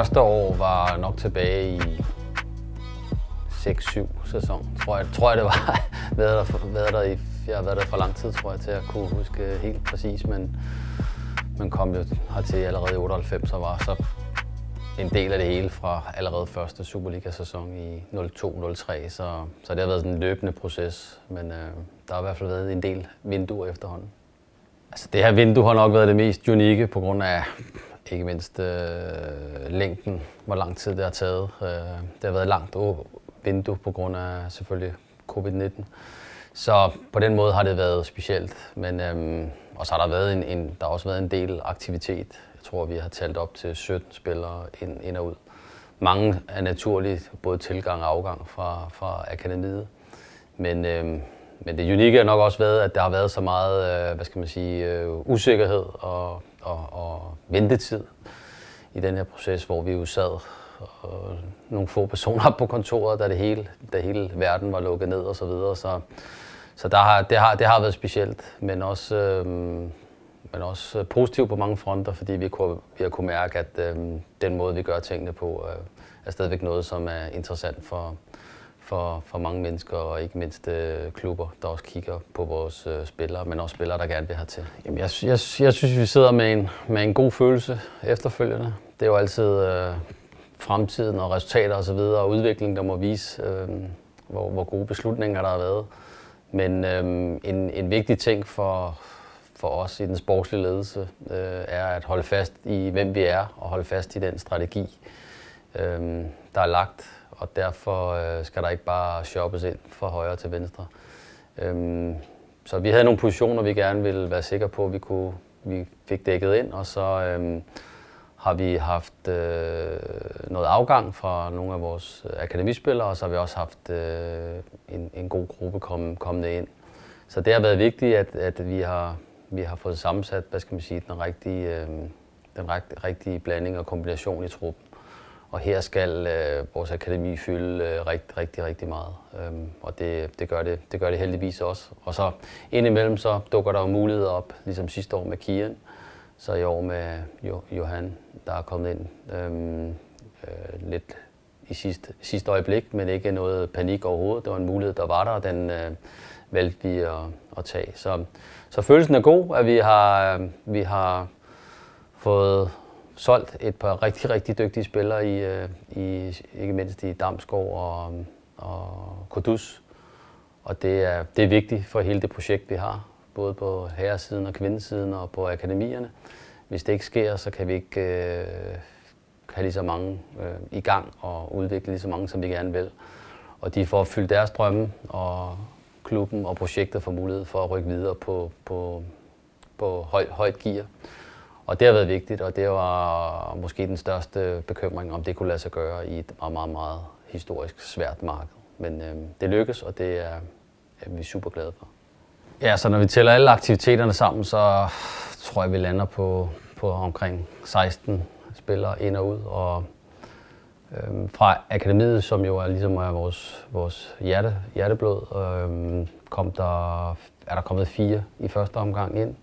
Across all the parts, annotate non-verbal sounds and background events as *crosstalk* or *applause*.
første år var nok tilbage i 6-7 sæson, tror jeg, tror jeg det var. *laughs* været der, været der i, jeg har været der for lang tid, tror jeg, til at kunne huske helt præcis, men, man kom jo hertil allerede i 98 og var så en del af det hele fra allerede første Superliga-sæson i 02-03, så, så det har været sådan en løbende proces, men øh, der har i hvert fald været en del vinduer efterhånden. Altså det her vindue har nok været det mest unikke på grund af ikke mindst øh, længden, hvor lang tid det har taget. Øh, det har været et langt vindue på grund af selvfølgelig covid-19. Så på den måde har det været specielt. Men, øh, og så har der, været en, en, der har også været en del aktivitet. Jeg tror, vi har talt op til 17 spillere ind, ind og ud. Mange er naturligt både tilgang og afgang fra, fra akademiet. Men, øh, men det unikke har nok også været, at der har været så meget øh, hvad skal man sige, øh, usikkerhed og, og, og ventetid i den her proces, hvor vi jo sad og nogle få personer op *laughs* på kontoret, da det hele, da hele verden var lukket ned og så videre. Så, så der har, det, har, det har været specielt, men også, øh, men også positivt på mange fronter, fordi vi, kunne, vi har kunne mærke, at øh, den måde, vi gør tingene på, øh, er stadigvæk noget, som er interessant for, for, for mange mennesker, og ikke mindst øh, klubber, der også kigger på vores øh, spillere, men også spillere, der gerne vil hertil. Jamen, jeg, jeg, jeg synes, vi sidder med en, med en god følelse efterfølgende. Det er jo altid øh, fremtiden og resultater osv. Og, og udviklingen, der må vise, øh, hvor, hvor gode beslutninger der har været. Men øh, en, en vigtig ting for, for os i den sportslige ledelse øh, er at holde fast i, hvem vi er, og holde fast i den strategi, øh, der er lagt og derfor øh, skal der ikke bare shoppes ind fra højre til venstre. Øhm, så vi havde nogle positioner, vi gerne ville være sikre på, at vi, kunne, vi fik dækket ind, og så øhm, har vi haft øh, noget afgang fra nogle af vores akademispillere, og så har vi også haft øh, en, en god gruppe kom, kommende ind. Så det har været vigtigt, at, at vi, har, vi har fået sammensat hvad skal man sige, den, rigtige, øh, den rigtige blanding og kombination i truppen. Og her skal øh, vores akademi fylde øh, rigtig, rigtig, rigtig meget. Øhm, og det, det, gør det, det gør det heldigvis også. Og så indimellem så dukker der jo muligheder op, ligesom sidste år med Kian. Så i år med jo, Johan, der er kommet ind øhm, øh, lidt i sidste, sidste øjeblik, men ikke noget panik overhovedet. Det var en mulighed, der var der, og den øh, valgte vi at, at tage. Så, så følelsen er god, at vi har, øh, vi har fået solgt et par rigtig, rigtig dygtige spillere i, øh, i ikke mindst i Damskov og, og Kodus. Og det er, det er vigtigt for hele det projekt, vi har, både på herresiden og kvindesiden og på akademierne. Hvis det ikke sker, så kan vi ikke øh, have lige så mange øh, i gang og udvikle lige så mange, som vi gerne vil. Og de får fyldt deres drømme, og klubben og projektet får mulighed for at rykke videre på, på, på høj, højt gear. Og det har været vigtigt, og det var måske den største bekymring, om det kunne lade sig gøre i et meget, meget, meget historisk svært marked. Men øh, det lykkes, og det er, er vi super glade for. Ja, så når vi tæller alle aktiviteterne sammen, så tror jeg, vi lander på, på omkring 16 spillere ind og ud. Og øh, fra akademiet, som jo er ligesom er vores, vores hjerte, hjerteblod, øh, kom der, er der kommet fire i første omgang ind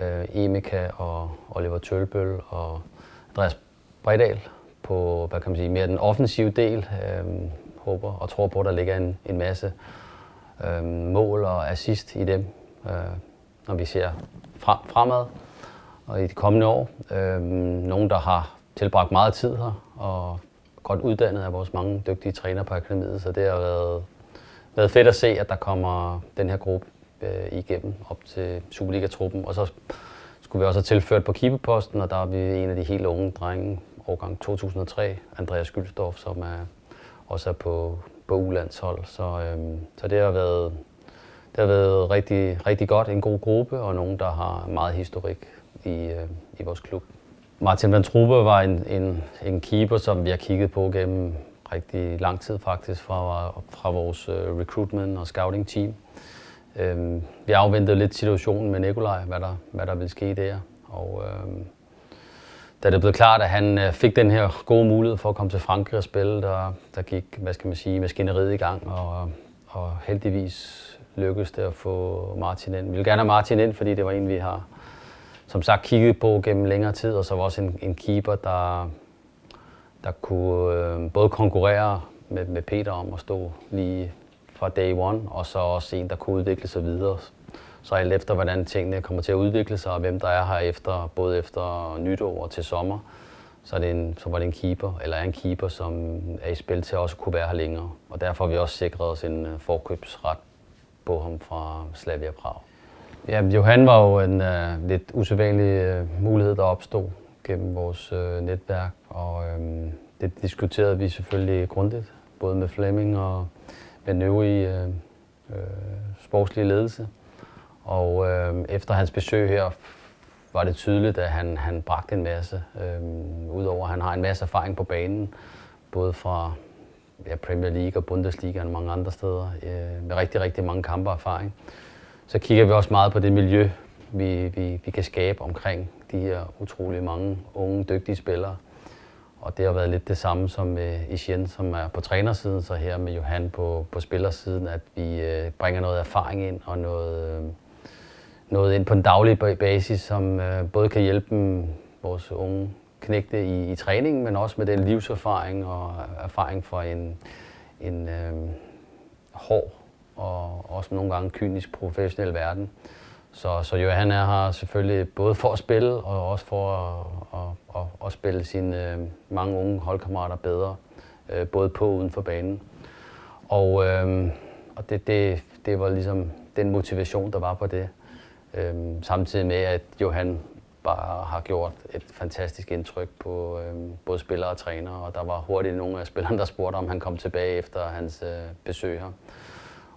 øh, Emika og Oliver Tølbøl og Andreas Bredal på hvad kan man sige, mere den offensive del. Øh, håber og tror på, at der ligger en, en masse øh, mål og assist i dem, øh, når vi ser frem, fremad og i de kommende år. Øh, nogen, der har tilbragt meget tid her og godt uddannet af vores mange dygtige træner på akademiet, så det har været, været fedt at se, at der kommer den her gruppe øh, igennem op til Superliga-truppen. Og så skulle vi også have tilført på keeperposten, og der er vi en af de helt unge drenge, årgang 2003, Andreas Gyldstorff, som er, også er på, på U-landshold. Så, øh, så det har været, det har været rigtig, rigtig godt, en god gruppe, og nogen, der har meget historik i, øh, i vores klub. Martin Van Truppe var en, en, en keeper, som vi har kigget på gennem rigtig lang tid faktisk fra, fra vores øh, recruitment og scouting team. Øhm, vi afventede lidt situationen med Nikolaj, hvad der, hvad der ville ske der. Og øhm, da det blev klart, at han øh, fik den her gode mulighed for at komme til Frankrig og spille, der, der gik, hvad skal man sige, maskineriet i gang, og, og heldigvis lykkedes det at få Martin ind. Vi ville gerne have Martin ind, fordi det var en, vi har som sagt kigget på gennem længere tid, og så var også en, en keeper, der, der kunne øh, både konkurrere med, med Peter om at stå lige fra day one, og så også en, der kunne udvikle sig videre. Så alt efter, hvordan tingene kommer til at udvikle sig, og hvem der er her efter, både efter nytår og til sommer, så, er det en, så var det en keeper, eller er en keeper, som er i spil til også kunne være her længere. Og derfor har vi også sikret os en øh, forkøbsret på ham fra Slavia Prag. Ja, Johan var jo en uh, lidt usædvanlig uh, mulighed, der opstod gennem vores uh, netværk, og uh, det diskuterede vi selvfølgelig grundigt, både med Flemming og den øvrige øh, øh, sportslige ledelse. Og øh, efter hans besøg her var det tydeligt, at han, han bragte en masse. Øh, Udover at han har en masse erfaring på banen, både fra ja, Premier League og Bundesliga og mange andre steder, øh, med rigtig, rigtig mange kampe erfaring. Så kigger vi også meget på det miljø, vi, vi, vi kan skabe omkring de her utrolig mange unge, dygtige spillere. Og det har været lidt det samme som øh, med Etienne, som er på trænersiden, så her med Johan på, på spillersiden, at vi øh, bringer noget erfaring ind og noget, øh, noget ind på en daglig basis, som øh, både kan hjælpe dem, vores unge knægte i, i træningen, men også med den livserfaring og erfaring fra en, en øh, hård og også nogle gange kynisk professionel verden. Så, så Johan er her selvfølgelig både for at spille og også for at, at, at, at spille sine øh, mange unge holdkammerater bedre, øh, både på og uden for banen. Og, øh, og det, det, det var ligesom den motivation, der var på det. Øhm, samtidig med, at Johan bare har gjort et fantastisk indtryk på øh, både spillere og trænere, og der var hurtigt nogle af spillerne, der spurgte, om han kom tilbage efter hans øh, besøg her.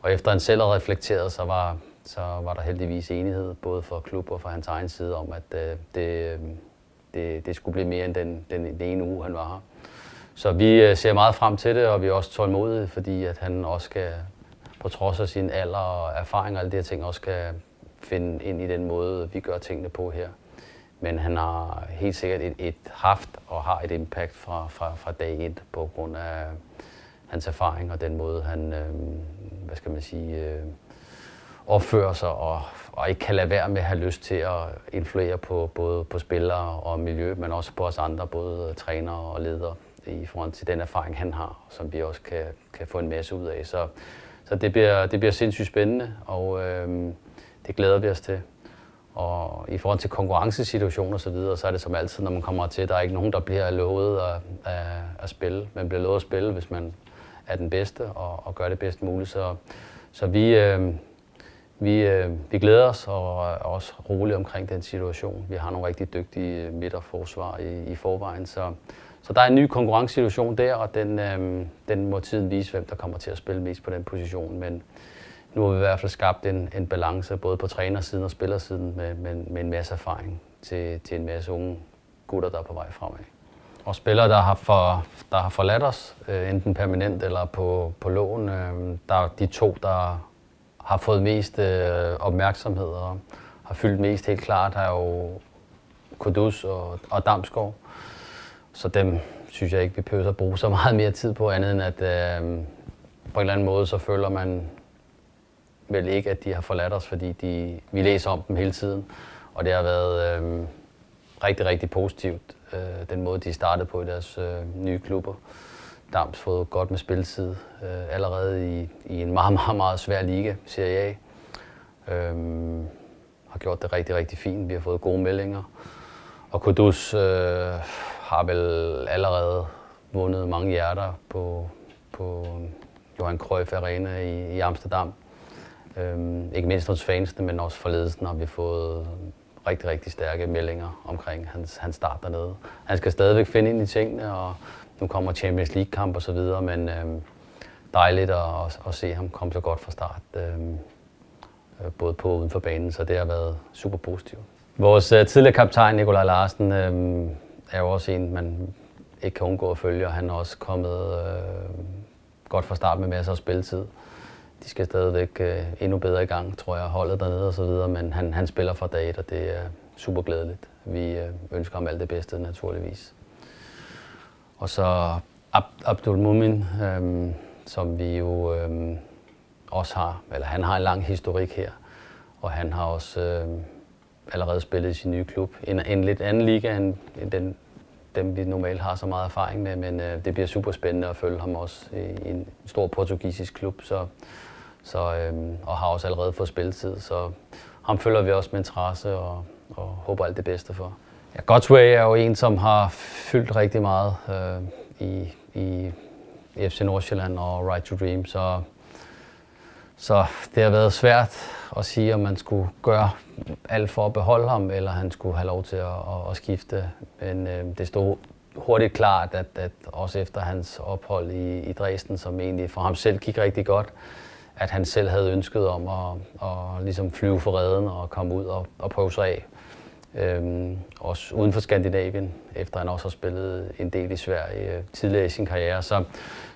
Og efter han selv havde reflekteret, så var, så var der heldigvis enighed, både for klub og for hans egen side, om at øh, det, øh, det, det skulle blive mere end den, den, den ene uge, han var her. Så vi øh, ser meget frem til det, og vi er også tålmodige, fordi at han også skal, på trods af sin alder og erfaring og alle de her ting, også skal finde ind i den måde, vi gør tingene på her. Men han har helt sikkert et, et haft og har et impact fra, fra, fra dag et på grund af hans erfaring og den måde, han, øh, hvad skal man sige, øh, opfører sig og, og ikke kan lade være med at have lyst til at influere på både på spillere og miljø, men også på os andre, både trænere og ledere i forhold til den erfaring, han har, som vi også kan, kan få en masse ud af. Så, så det, bliver, det bliver sindssygt spændende, og øh, det glæder vi os til. Og i forhold til konkurrencesituationer osv., så, videre, så er det som altid, når man kommer til, der er ikke nogen, der bliver lovet at, at, at spille. Man bliver lovet at spille, hvis man er den bedste og, og gør det bedst muligt. Så, så vi, øh, vi, øh, vi glæder os og er også roligt omkring den situation. Vi har nogle rigtig dygtige øh, midterforsvar i, i forvejen, så, så der er en ny konkurrencesituation der, og den, øh, den må tiden vise, hvem der kommer til at spille mest på den position. Men, nu har vi i hvert fald skabt en, en balance, både på trænersiden og spillersiden, med, med, med en masse erfaring til, til en masse unge gutter, der er på vej fremad. Og spillere, der har, for, der har forladt os, øh, enten permanent eller på, på lån, øh, der er de to, der har fået mest øh, opmærksomhed og har fyldt mest helt klart, er jo Kudus og, og Damsgaard. Så dem synes jeg ikke, vi behøver at bruge så meget mere tid på, andet end at øh, på en eller anden måde, så føler man vel ikke, at de har forladt os, fordi de, vi læser om dem hele tiden. Og det har været øh, rigtig, rigtig positivt, øh, den måde, de startede på i deres øh, nye klubber. Dams fået godt med spilletid øh, allerede i, i en meget, *laughs* meget, meget svær liga, Serie A. Øhm, har gjort det rigtig, rigtig fint. Vi har fået gode meldinger. Og Kudus øh, har vel allerede vundet mange hjerter på, på Johan Cruyff Arena i, i Amsterdam. Øhm, ikke mindst hos fansene, men også for ledelsen har vi fået rigtig, rigtig stærke meldinger omkring hans, hans start dernede. Han skal stadigvæk finde ind i tingene, og nu kommer Champions League-kamp og så videre, men øh, dejligt at, at, at se ham komme så godt fra start, øhm, øh, både på og uden for banen, så det har været super positivt. Vores øh, tidligere kaptajn, Nikolaj Larsen, øh, er jo også en, man ikke kan undgå at følge, og han er også kommet øh, godt fra start med masser af spilletid de skal stadigvæk øh, endnu bedre i gang, tror jeg, holdet dernede og så videre, men han, han spiller fra dag et, og det er super glædeligt. Vi øh, ønsker ham alt det bedste, naturligvis. Og så Ab Abdul Mumin, øhm, som vi jo øhm, også har, eller han har en lang historik her, og han har også øhm, allerede spillet i sin nye klub. En, en lidt anden liga end, end den, dem, vi normalt har så meget erfaring med, men øh, det bliver super spændende at følge ham også i, i en stor portugisisk klub, så, så, øhm, og har også allerede fået spilletid, så ham følger vi også med interesse og, og håber alt det bedste for. Ja, Godsway er jo en, som har fyldt rigtig meget øh, i, i FC Nordsjælland og Right to Dream, så, så det har været svært at sige, om man skulle gøre alt for at beholde ham, eller han skulle have lov til at, at, at skifte. Men øh, det stod hurtigt klart, at, at også efter hans ophold i, i Dresden, som egentlig for ham selv gik rigtig godt, at han selv havde ønsket om at, at ligesom flyve for redden og komme ud og, og prøve sig af. Øhm, også uden for Skandinavien, efter han også har spillet en del i Sverige øh, tidligere i sin karriere. Så,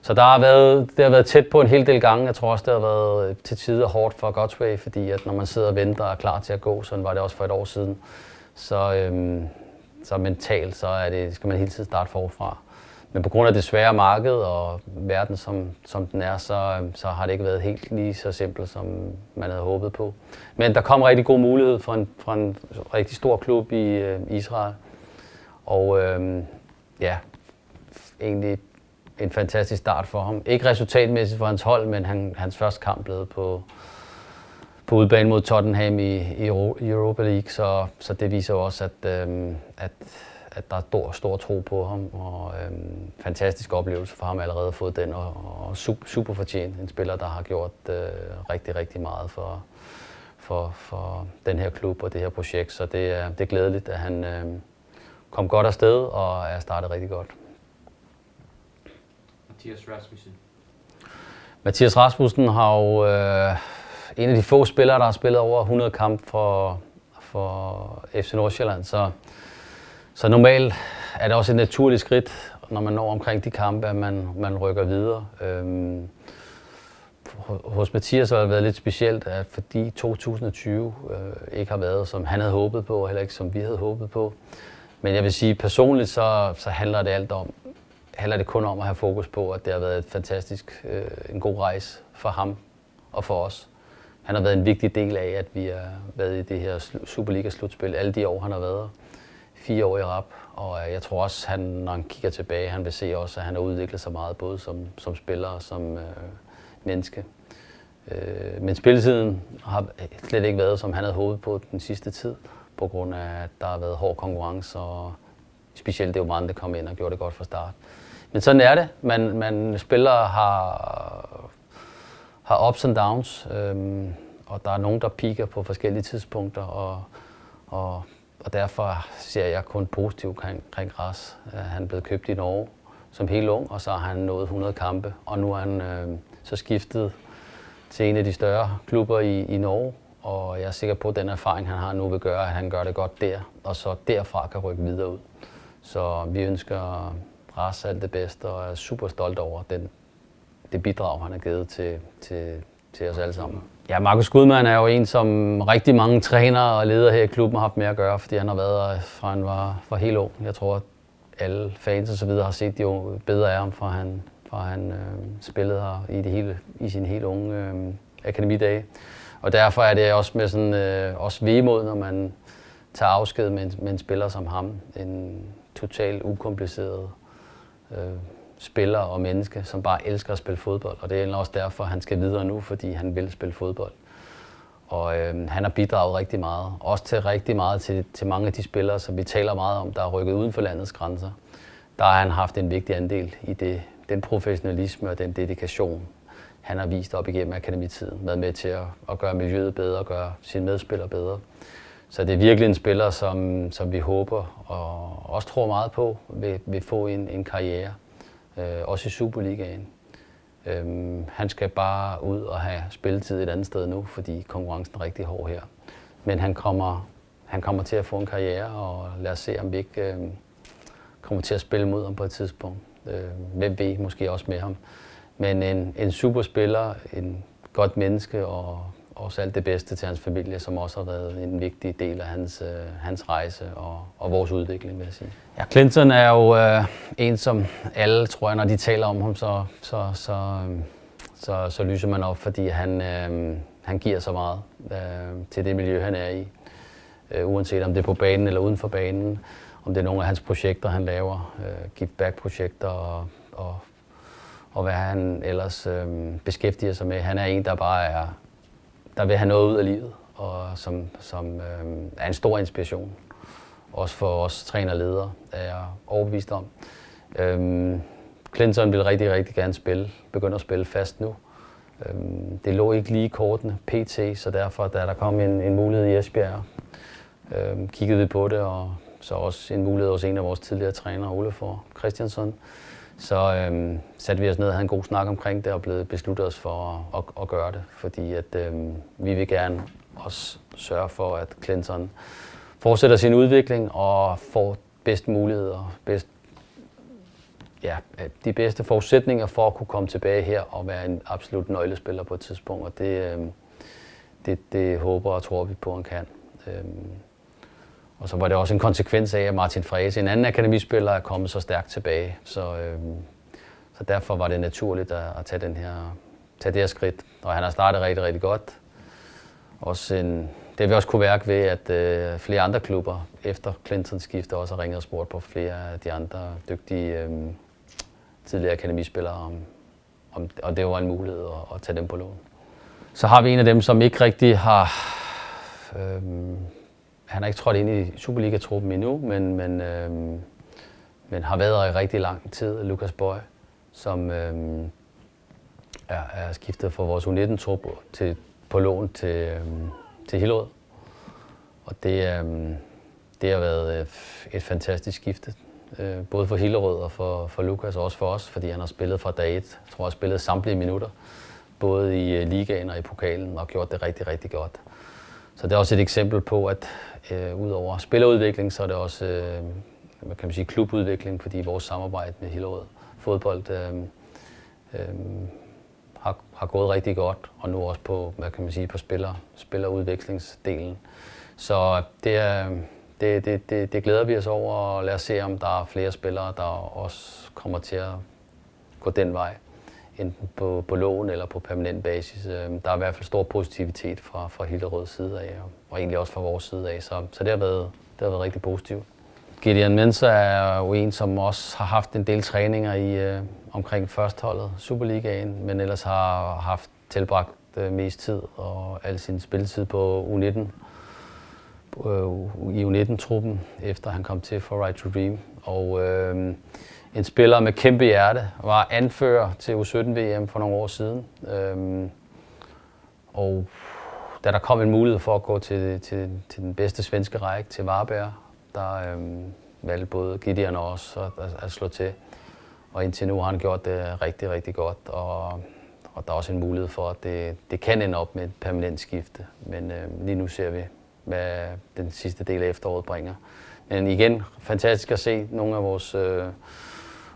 så der har været, det har været tæt på en hel del gange. Jeg tror også, det har været til tider hårdt for Godsway, fordi at når man sidder og venter og er klar til at gå, sådan var det også for et år siden, så, øhm, så mentalt så er det, skal man hele tiden starte forfra. Men på grund af det svære marked og verden, som, som den er, så, så har det ikke været helt lige så simpelt, som man havde håbet på. Men der kom rigtig god mulighed for en, for en rigtig stor klub i øh, Israel. Og øh, ja, egentlig en fantastisk start for ham. Ikke resultatmæssigt for hans hold, men han, hans første kamp blev på, på udebane mod Tottenham i, i Europa League, så, så det viser også, at, øh, at at der er stor, stor tro på ham, og øhm, fantastisk oplevelse for ham allerede fået den, og, og super, super fortjent. En spiller, der har gjort øh, rigtig, rigtig meget for, for, for den her klub og det her projekt, så det er, det er glædeligt, at han øh, kom godt afsted og er startet rigtig godt. Mathias Rasmussen. Mathias Rasmussen har jo øh, en af de få spillere, der har spillet over 100 kampe for, for FC Nordsjælland, så så normalt er det også et naturligt skridt, når man når omkring de kampe, at man, man rykker videre. Øhm, hos Mathias har det været lidt specielt, at fordi 2020 øh, ikke har været, som han havde håbet på, og heller ikke som vi havde håbet på. Men jeg vil sige, personligt så, så handler det alt om, handler det kun om at have fokus på, at det har været et fantastisk, øh, en god rejse for ham og for os. Han har været en vigtig del af, at vi har været i det her Superliga-slutspil alle de år, han har været fire år i rap, og øh, jeg tror også, han, når han kigger tilbage, han vil se også, at han har udviklet sig meget, både som, som spiller og som øh, menneske. Øh, men spilletiden har øh, slet ikke været, som han havde håbet på den sidste tid, på grund af, at der har været hård konkurrence, og specielt det var der kom ind og gjorde det godt fra start. Men sådan er det. Man, man spillere har, har ups and downs, øh, og der er nogen, der piker på forskellige tidspunkter, og, og og derfor ser jeg kun positivt omkring, omkring Græs. Øh, han blev købt i Norge som helt ung, og så har han nået 100 kampe. Og nu er han øh, så skiftet til en af de større klubber i, i Norge. Og jeg er sikker på, at den erfaring, han har nu, vil gøre, at han gør det godt der, og så derfra kan rykke videre ud. Så vi ønsker Ras alt det bedste, og er super stolt over den, det bidrag, han har givet til, til, til os alle sammen. Ja, Markus Gudmann er jo en, som rigtig mange trænere og ledere her i klubben har haft med at gøre, fordi han har været her fra han var, fra helt ung. Jeg tror, at alle fans og så videre har set jo bedre af ham, fra han, fra han øh, spillede her i, det hele, i sin helt unge øh, akademidage. Og derfor er det også med sådan, øh, også vemod, når man tager afsked med en, med en spiller som ham. En totalt ukompliceret øh, spiller og menneske, som bare elsker at spille fodbold. Og det er også derfor, han skal videre nu, fordi han vil spille fodbold. Og øh, han har bidraget rigtig meget. Også til rigtig meget til, til mange af de spillere, som vi taler meget om, der er rykket uden for landets grænser. Der har han haft en vigtig andel i det, den professionalisme og den dedikation, han har vist op igennem akademitiden. Været med til at, at gøre miljøet bedre og gøre sine medspillere bedre. Så det er virkelig en spiller, som, som vi håber og også tror meget på vil, vil få en, en karriere øh, også i Superligaen. Øhm, han skal bare ud og have spilletid et andet sted nu, fordi konkurrencen er rigtig hård her. Men han kommer, han kommer til at få en karriere, og lad os se, om vi ikke øh, kommer til at spille mod ham på et tidspunkt. Øh, hvem ved, måske også med ham. Men en, en superspiller, en godt menneske og også alt det bedste til hans familie, som også har været en vigtig del af hans, øh, hans rejse og, og vores udvikling, vil jeg sige. Ja, Clinton er jo øh, en, som alle, tror jeg, når de taler om ham, så, så, så, øh, så, så lyser man op, fordi han, øh, han giver så meget øh, til det miljø, han er i. Øh, uanset om det er på banen eller uden for banen. om det er nogle af hans projekter, han laver, øh, give back-projekter og, og, og hvad han ellers øh, beskæftiger sig med. Han er en, der bare er, der vil have noget ud af livet, og som, som øh, er en stor inspiration. Også for os trænerledere, er jeg overbevist om. Øh, Clinton vil rigtig, rigtig gerne spille, begynde at spille fast nu. Øhm, det lå ikke lige i kortene, PT, så derfor, da der kom en, en mulighed i Esbjerg, øhm, kiggede vi på det, og så også en mulighed hos en af vores tidligere trænere, Ole for Christiansen. Så øhm, satte vi os ned og havde en god snak omkring det og blev besluttet os for at, at, at gøre det, fordi at, øhm, vi vil gerne også sørge for, at Clinton fortsætter sin udvikling og får bedst muligheder, bedst ja, de bedste forudsætninger for at kunne komme tilbage her og være en absolut nøglespiller på et tidspunkt, og det, øhm, det, det håber og tror vi på, at han kan. Øhm, og så var det også en konsekvens af, at Martin Frese, en anden akademispiller, er kommet så stærkt tilbage. Så, øhm, så derfor var det naturligt at, at tage, den her, tage det her skridt. Og han har startet rigtig, rigtig godt. Også en, det vi også kunne værke ved, at øh, flere andre klubber efter Clintons skifte også har ringet og spurgt på flere af de andre dygtige øh, tidligere akademispillere, om, om, og det var en mulighed at, at tage dem på lån. Så har vi en af dem, som ikke rigtig har... Øh, han har ikke trådt ind i Superliga-truppen endnu, men, men, øh, men har været der i rigtig lang tid, Lukas Bøj, som øh, er, er skiftet fra vores U19-trup til, på lån til, øh, til Hillerød. Og det, øh, det har været et fantastisk skifte øh, både for Hillerød og for, for Lukas, og også for os, fordi han har spillet fra dag 1. Jeg tror, han har spillet samtlige minutter, både i øh, ligaen og i pokalen, og gjort det rigtig, rigtig godt. Så det er også et eksempel på, at øh, udover spillerudvikling, så er det også øh, hvad kan man sige, klubudvikling, fordi vores samarbejde med Hillerød fodbold øh, øh, har, har gået rigtig godt, og nu også på, hvad kan man sige, på spiller, spillerudviklingsdelen. Så det er, det, det, det, det glæder vi os over, og lad os se, om der er flere spillere, der også kommer til at gå den vej, enten på, på lån eller på permanent basis. Øhm, der er i hvert fald stor positivitet fra, fra Hillerøds side af, og egentlig også fra vores side af, så, så det, har været, det har været rigtig positivt. Gideon Mensa er jo en, som også har haft en del træninger i øh, omkring førstholdet, Superligaen, men ellers har haft tilbragt øh, mest tid og al sin spilletid på U19 øh, i U19-truppen, efter han kom til for Right to Dream. Og øh, en spiller med kæmpe hjerte, var anfører til U17-VM for nogle år siden. Øhm, og da der kom en mulighed for at gå til, til, til den bedste svenske række, til Varberg, der øhm, valgte både Gideon og os at, at, at slå til. Og indtil nu har han gjort det rigtig, rigtig godt. Og, og der er også en mulighed for, at det, det kan ende op med et permanent skifte. Men øh, lige nu ser vi hvad den sidste del af efteråret bringer. Men igen, fantastisk at se nogle af vores øh,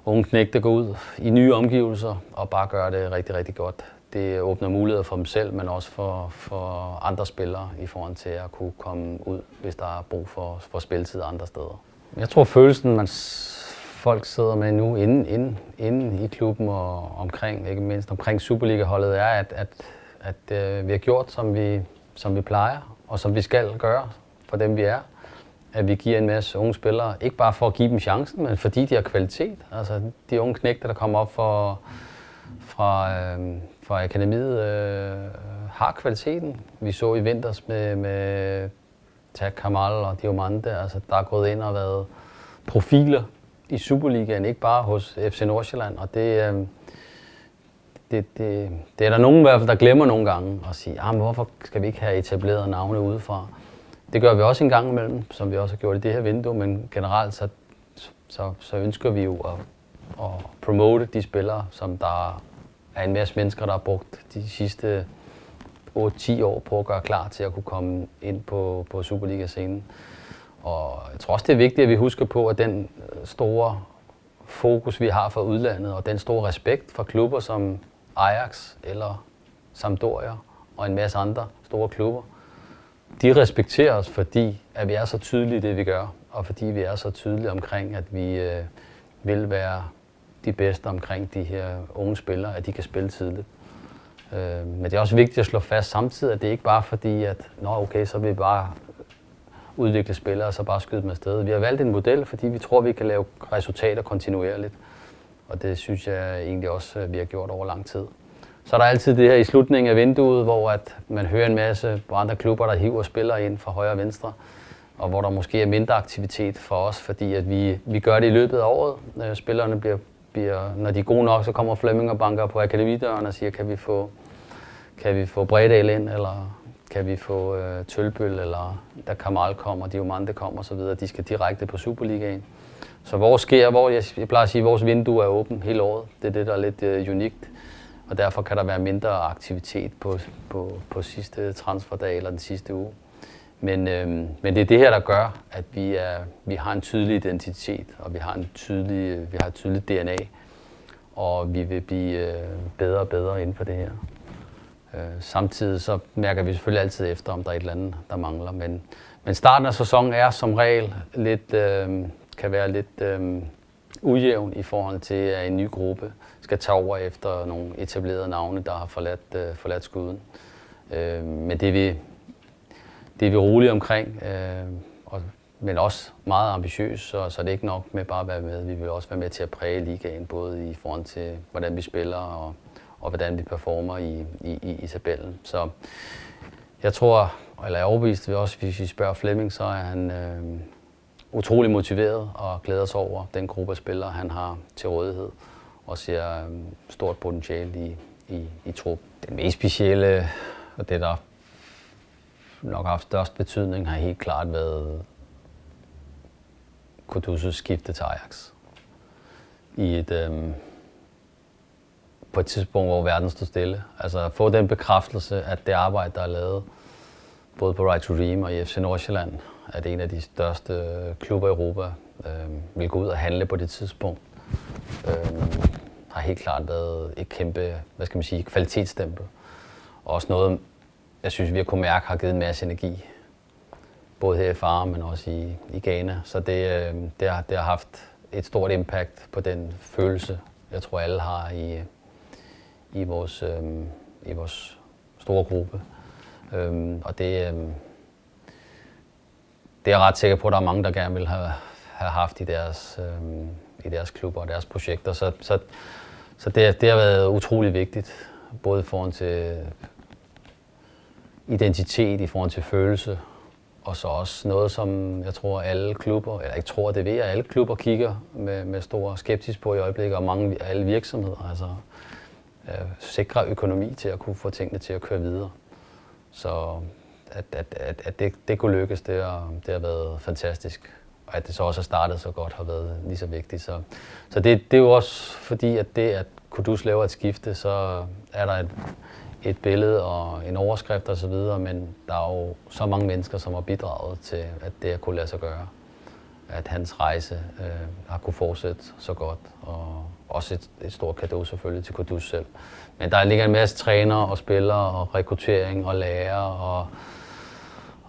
unge knægte gå ud i nye omgivelser og bare gøre det rigtig, rigtig godt. Det åbner muligheder for dem selv, men også for, for andre spillere i forhold til at kunne komme ud, hvis der er brug for, for spilletid andre steder. Jeg tror, følelsen, man folk sidder med nu inden, inden, inden i klubben og omkring, ikke mindst omkring Superliga-holdet, er, at, at, at øh, vi har gjort, som vi, som vi plejer, og som vi skal gøre for dem, vi er. At vi giver en masse unge spillere, ikke bare for at give dem chancen, men fordi de har kvalitet. Altså de unge knægte, der kommer op for, fra, øh, fra akademiet, øh, har kvaliteten. Vi så i vinters med, med Tak Kamal og Diomande, altså der er gået ind og været profiler i Superligaen, ikke bare hos FC Nordsjælland, og det, øh, det, det, det er der nogen i hvert fald, der glemmer nogle gange at sige, ah, men hvorfor skal vi ikke have etableret navne udefra? Det gør vi også en gang imellem, som vi også har gjort i det her vindue, men generelt så, så, så ønsker vi jo at, at promote de spillere, som der er en masse mennesker, der har brugt de sidste 8-10 år på at gøre klar til at kunne komme ind på, på Superliga-scenen. Og jeg tror også, det er vigtigt, at vi husker på, at den øh, store fokus, vi har for udlandet, og den store respekt for klubber som Ajax eller Sampdoria og en masse andre store klubber, de respekterer os, fordi at vi er så tydelige i det, vi gør, og fordi vi er så tydelige omkring, at vi øh, vil være de bedste omkring de her unge spillere, at de kan spille tidligt. Øh, men det er også vigtigt at slå fast samtidig, at det ikke bare fordi, at Nå, okay, så vil vi bare udvikle spillere og så bare skyde dem afsted. Vi har valgt en model, fordi vi tror, vi kan lave resultater kontinuerligt. Og det synes jeg egentlig også, vi har gjort over lang tid. Så er der altid det her i slutningen af vinduet, hvor at man hører en masse andre klubber, der hiver spillere ind fra højre og venstre, og hvor der måske er mindre aktivitet for os, fordi at vi, vi gør det i løbet af året. Øh, spillerne bliver, bliver, når de er gode nok, så kommer Flemming og banker på akademidøren og siger, kan vi få, kan vi få Bredal ind, eller kan vi få øh, Tølbøl, eller der Kamal kommer, Diomante kommer osv., de skal direkte på Superligaen. Så vores sker, hvor jeg, jeg plejer at sige, at vores vindue er åben hele året. Det er det, der er lidt øh, unikt. Og derfor kan der være mindre aktivitet på, på, på sidste transferdag eller den sidste uge. Men, øh, men det er det her, der gør, at vi, er, vi har en tydelig identitet, og vi har, en tydelig, vi har et tydeligt DNA, og vi vil blive øh, bedre og bedre inden for det her. Øh, samtidig så mærker vi selvfølgelig altid efter, om der er et eller andet, der mangler. Men, men starten af sæsonen er som regel lidt, øh, kan være lidt øh, ujævn i forhold til, at en ny gruppe skal tage over efter nogle etablerede navne, der har forladt, øh, forladt skuden. Øh, men det er, vi, det er vi rolige omkring, øh, og, men også meget ambitiøs, så, så det er ikke nok med bare at være med. Vi vil også være med til at præge ligaen, både i forhold til, hvordan vi spiller og, og hvordan vi performer i, i, i, i tabellen. Så jeg tror, eller jeg er overbevist også, hvis vi spørger Flemming, så er han øh, utrolig motiveret og glæder sig over den gruppe af spillere, han har til rådighed og ser øhm, stort potentiale i, i, i trup. Den mest specielle, og det der nok har haft størst betydning, har helt klart været Kudus' skifte til Ajax. I et, øhm, på et tidspunkt, hvor verden stod stille. Altså at få den bekræftelse, at det arbejde, der er lavet, både på Right to Dream og i FC Nordsjælland, at en af de største øh, klubber i Europa øhm, vil gå ud og handle på det tidspunkt, øh, har helt klart været et kæmpe, hvad skal man sige, kvalitetsstempel. Og også noget, jeg synes, vi har kunnet mærke, har givet en masse energi. Både her i Far, men også i, i Ghana. Så det, øh, det, har, det har haft et stort impact på den følelse, jeg tror alle har i, i, vores, øh, i vores store gruppe. Øh, og det, øh, det er jeg ret sikker på, at der er mange, der gerne vil have, have haft i deres, øh, i deres klubber og deres projekter. Så, så, så det, det har været utrolig vigtigt, både i forhold til identitet, i forhold til følelse, og så også noget, som jeg tror alle klubber, eller jeg tror det ved, jeg, alle klubber kigger med, med stor skepsis på i øjeblikket, og mange alle virksomheder, altså øh, sikre økonomi til at kunne få tingene til at køre videre. Så at, at, at, at det, det kunne lykkes, det har, det har været fantastisk. At det så også har startet så godt, har været lige så vigtigt. Så, så det, det er jo også fordi, at det, at Kudus laver et skifte, så er der et, et billede og en overskrift osv., men der er jo så mange mennesker, som har bidraget til, at det har kunne lade sig gøre. At hans rejse øh, har kunne fortsætte så godt, og også et, et stort kado selvfølgelig til Kudus selv. Men der ligger en masse trænere og spillere og rekruttering og lærer og,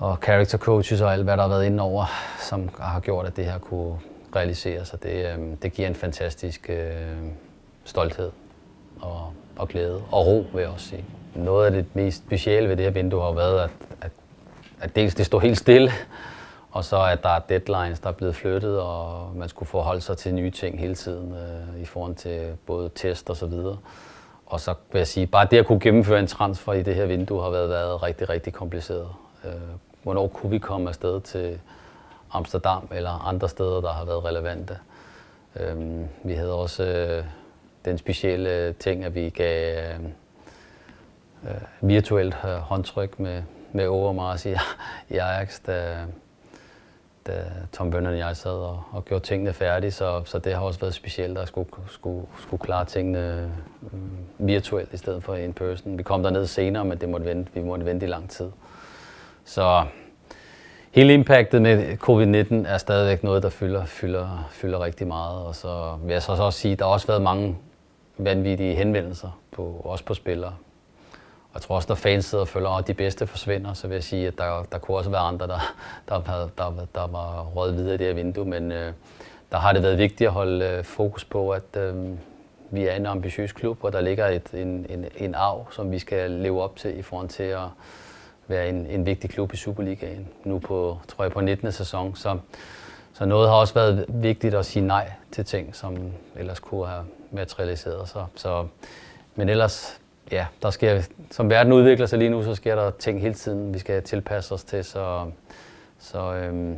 og character coaches og alt, hvad der har været inde over, som har gjort, at det her kunne realiseres. Og det, øh, det giver en fantastisk øh, stolthed og, og glæde og ro, vil jeg også sige noget af det mest specielle ved det her vindue har været, at, at, at dels det står helt stille, og så at der er deadlines, der er blevet flyttet, og man skulle forholde sig til nye ting hele tiden øh, i forhold til både test og så videre. Og så vil jeg sige, bare det at kunne gennemføre en transfer i det her vindue har været, været rigtig, rigtig kompliceret. Øh, hvornår kunne vi komme afsted til Amsterdam eller andre steder, der har været relevante? Øhm, vi havde også øh, den specielle ting, at vi gav øh, øh virtuelt øh, håndtryk med, med Overmars i, i Ajax, da, da Tom Bønder og jeg sad og, og gjorde tingene færdige, så, så det har også været specielt at skulle, skulle, skulle klare tingene øh, virtuelt i stedet for in person. Vi kom derned senere, men det måtte vente, vi måtte vente i lang tid. Så hele impactet med covid-19 er stadigvæk noget, der fylder, fylder, fylder rigtig meget. Og så vil jeg så også sige, at der har også været mange vanvittige henvendelser, på, også på spillere. Og jeg tror også, når fans sidder og føler, at de bedste forsvinder, så vil jeg sige, at der, der kunne også være andre, der, der, der, der, der var røget videre i det her vindue. Men øh, der har det været vigtigt at holde øh, fokus på, at øh, vi er en ambitiøs klub, og der ligger et, en, en, en arv, som vi skal leve op til i forhold til at være en, en vigtig klub i Superligaen. Nu på, tror jeg, på 19. sæson. Så, så noget har også været vigtigt at sige nej til ting, som ellers kunne have materialiseret sig. Så, men ellers, ja, der sker, som verden udvikler sig lige nu, så sker der ting hele tiden, vi skal tilpasse os til. Så, så, øhm,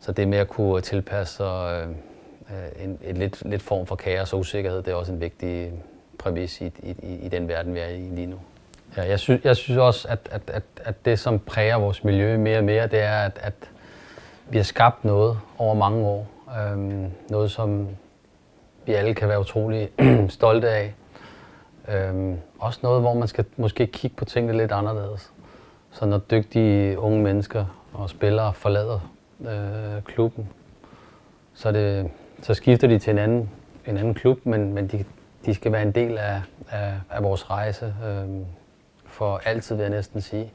så det med at kunne tilpasse øh, en, en lidt, lidt form for kaos og usikkerhed, det er også en vigtig præmis i, i, i den verden, vi er i lige nu. Ja, jeg, synes, jeg synes også, at, at, at, at det, som præger vores miljø mere og mere, det er, at, at vi har skabt noget over mange år. Øhm, noget, som vi alle kan være utrolig *clears throat* stolte af. Øhm, også noget, hvor man skal måske kigge på tingene lidt anderledes. Så når dygtige unge mennesker og spillere forlader øh, klubben, så, det, så skifter de til en anden, en anden klub, men, men de, de skal være en del af, af, af vores rejse. Øh, for altid, vil jeg næsten sige.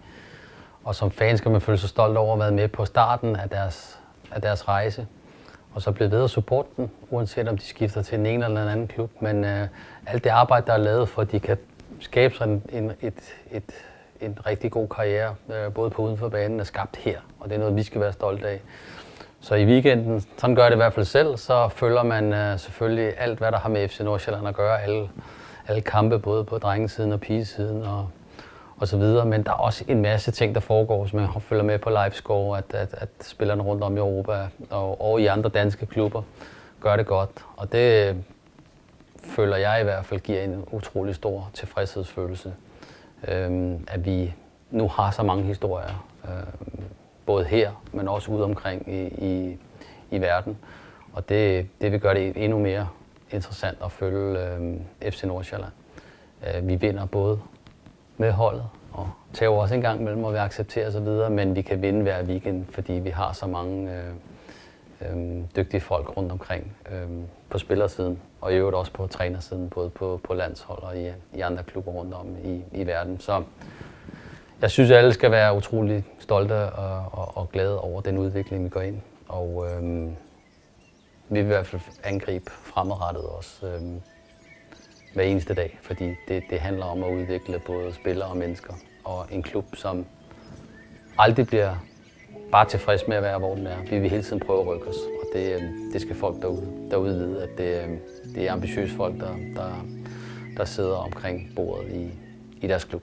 Og som fan skal man føle sig stolt over at være med på starten af deres, af deres rejse. Og så blive ved at supporte dem, uanset om de skifter til en ene eller en anden klub. Men øh, alt det arbejde, der er lavet for, at de kan skabe sig en, en, et, et, en rigtig god karriere, øh, både på uden for banen, er skabt her. Og det er noget, vi skal være stolte af. Så i weekenden, sådan gør jeg det i hvert fald selv, så følger man øh, selvfølgelig alt, hvad der har med FC Nordsjælland at gøre. Alle, alle kampe, både på drengesiden og pigesiden og, og så videre. Men der er også en masse ting, der foregår, som man følger med på livescore, at, at, at spillerne rundt om i Europa og, og i andre danske klubber gør det godt. Og det øh, føler jeg i hvert fald giver en utrolig stor tilfredshedsfølelse. Øhm, at vi nu har så mange historier, øhm, både her, men også ude omkring i, i, i verden. Og det, det vil gøre det endnu mere interessant at følge øhm, FC Nordsjælland. Øh, vi vinder både med holdet, og tager også en gang imellem, og vi accepterer videre, men vi kan vinde hver weekend, fordi vi har så mange øh, øh, dygtige folk rundt omkring øh, på spillersiden, og i øvrigt også på trænersiden, både på, på landshold og i, i andre klubber rundt om i, i verden. Så jeg synes, at alle skal være utrolig stolte og, og, og glade over den udvikling, vi går ind. Og øh, vi vil i hvert fald angribe fremadrettet også øh, hver eneste dag, fordi det, det handler om at udvikle både spillere og mennesker. Og en klub, som aldrig bliver bare tilfreds med at være, hvor den er. Vi vil hele tiden prøve at rykke os, og det, øh, det skal folk derude, derude vide, at det, øh, det er ambitiøse folk, der, der, der sidder omkring bordet i, i deres klub.